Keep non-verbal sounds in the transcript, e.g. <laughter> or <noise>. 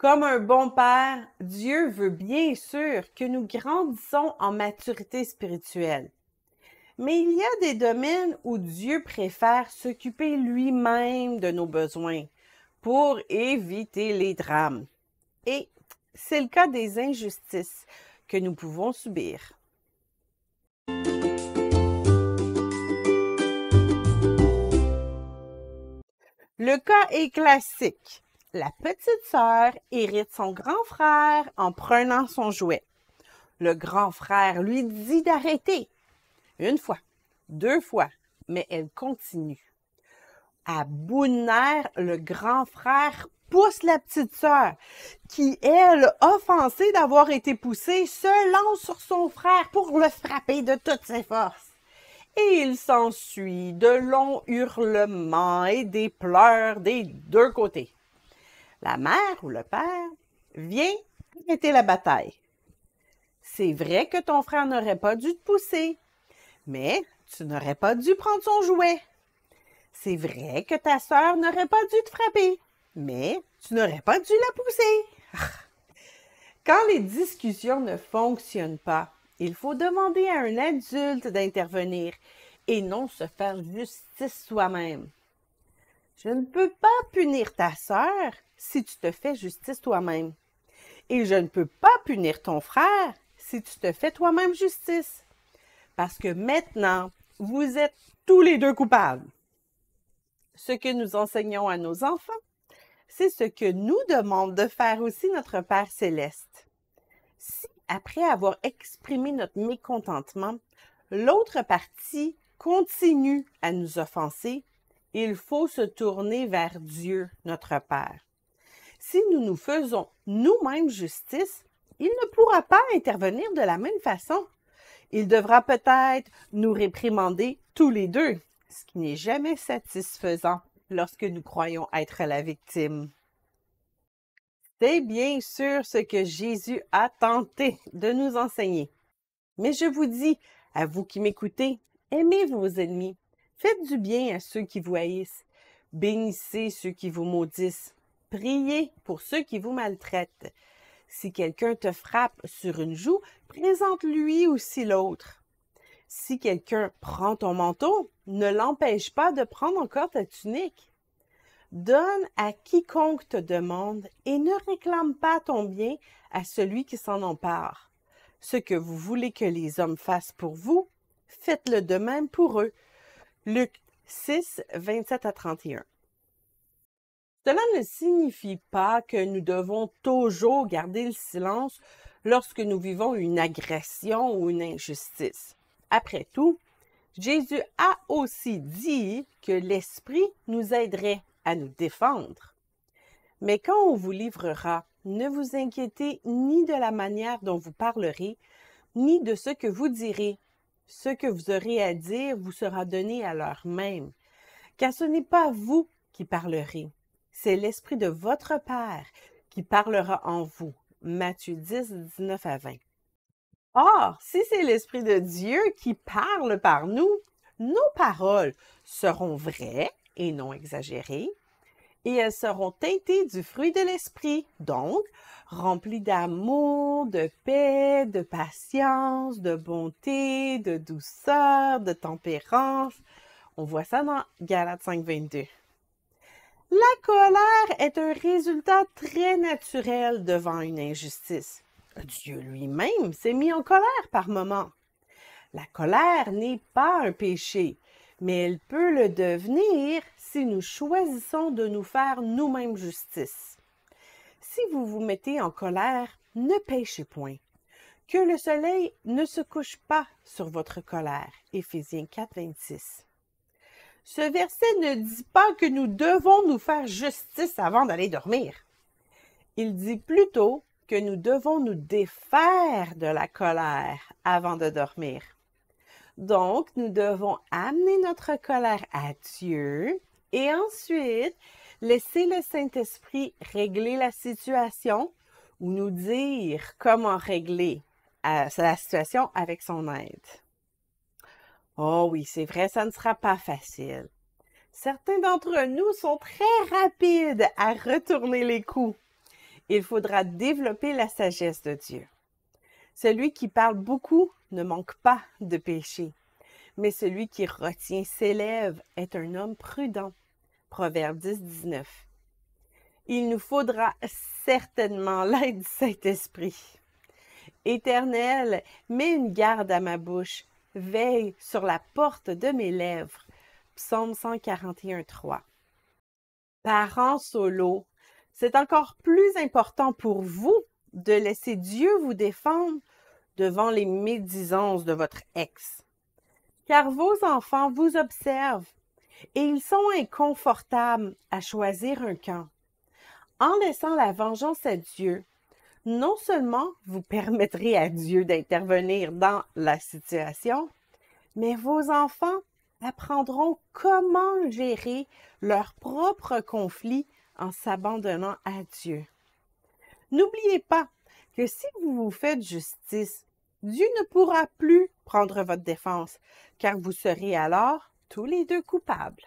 Comme un bon père, Dieu veut bien sûr que nous grandissons en maturité spirituelle. Mais il y a des domaines où Dieu préfère s'occuper lui-même de nos besoins pour éviter les drames. Et c'est le cas des injustices que nous pouvons subir. Le cas est classique. La petite sœur hérite son grand frère en prenant son jouet. Le grand frère lui dit d'arrêter. Une fois, deux fois, mais elle continue. À bout de nerfs, le grand frère pousse la petite sœur, qui, elle, offensée d'avoir été poussée, se lance sur son frère pour le frapper de toutes ses forces. Et il s'ensuit de longs hurlements et des pleurs des deux côtés la mère ou le père vient arrêter la bataille. C'est vrai que ton frère n'aurait pas dû te pousser, mais tu n'aurais pas dû prendre son jouet. C'est vrai que ta sœur n'aurait pas dû te frapper, mais tu n'aurais pas dû la pousser. <laughs> Quand les discussions ne fonctionnent pas, il faut demander à un adulte d'intervenir et non se faire justice soi-même. Je ne peux pas punir ta sœur si tu te fais justice toi-même. Et je ne peux pas punir ton frère si tu te fais toi-même justice. Parce que maintenant, vous êtes tous les deux coupables. Ce que nous enseignons à nos enfants, c'est ce que nous demande de faire aussi notre Père céleste. Si, après avoir exprimé notre mécontentement, l'autre partie continue à nous offenser, il faut se tourner vers Dieu, notre Père. Si nous nous faisons nous-mêmes justice, il ne pourra pas intervenir de la même façon. Il devra peut-être nous réprimander tous les deux, ce qui n'est jamais satisfaisant lorsque nous croyons être la victime. C'est bien sûr ce que Jésus a tenté de nous enseigner. Mais je vous dis, à vous qui m'écoutez, aimez vos ennemis, faites du bien à ceux qui vous haïssent, bénissez ceux qui vous maudissent, Priez pour ceux qui vous maltraitent. Si quelqu'un te frappe sur une joue, présente-lui aussi l'autre. Si quelqu'un prend ton manteau, ne l'empêche pas de prendre encore ta tunique. Donne à quiconque te demande et ne réclame pas ton bien à celui qui s'en empare. Ce que vous voulez que les hommes fassent pour vous, faites-le de même pour eux. Luc 6, 27 à 31. Cela ne signifie pas que nous devons toujours garder le silence lorsque nous vivons une agression ou une injustice. Après tout, Jésus a aussi dit que l'Esprit nous aiderait à nous défendre. Mais quand on vous livrera, ne vous inquiétez ni de la manière dont vous parlerez, ni de ce que vous direz. Ce que vous aurez à dire vous sera donné à l'heure même, car ce n'est pas vous qui parlerez, c'est l'Esprit de votre Père qui parlera en vous. Matthieu 10, 19 à 20. Or, si c'est l'Esprit de Dieu qui parle par nous, nos paroles seront vraies et non exagérées, et elles seront teintées du fruit de l'Esprit, donc remplies d'amour, de paix, de patience, de bonté, de douceur, de tempérance. On voit ça dans Galates 5, 22. La colère est un résultat très naturel devant une injustice. Dieu lui-même s'est mis en colère par moments. La colère n'est pas un péché, mais elle peut le devenir si nous choisissons de nous faire nous-mêmes justice. Si vous vous mettez en colère, ne péchez point. Que le soleil ne se couche pas sur votre colère. Éphésiens 4, 26. Ce verset ne dit pas que nous devons nous faire justice avant d'aller dormir. Il dit plutôt que nous devons nous défaire de la colère avant de dormir. Donc, nous devons amener notre colère à Dieu et ensuite laisser le Saint-Esprit régler la situation ou nous dire comment régler euh, la situation avec son aide. Oh oui, c'est vrai, ça ne sera pas facile. Certains d'entre nous sont très rapides à retourner les coups. Il faudra développer la sagesse de Dieu. Celui qui parle beaucoup ne manque pas de péché, mais celui qui retient ses lèvres est un homme prudent. Proverbe 10, 19. Il nous faudra certainement l'aide du Saint-Esprit. Éternel, mets une garde à ma bouche, veille sur la porte de mes lèvres. Psaume 141, 3. Parents solo, c'est encore plus important pour vous de laisser Dieu vous défendre devant les médisances de votre ex. Car vos enfants vous observent et ils sont inconfortables à choisir un camp. En laissant la vengeance à Dieu, non seulement vous permettrez à Dieu d'intervenir dans la situation, mais vos enfants apprendront comment gérer leurs propres conflits en s'abandonnant à Dieu. N'oubliez pas que si vous vous faites justice, Dieu ne pourra plus prendre votre défense, car vous serez alors tous les deux coupables.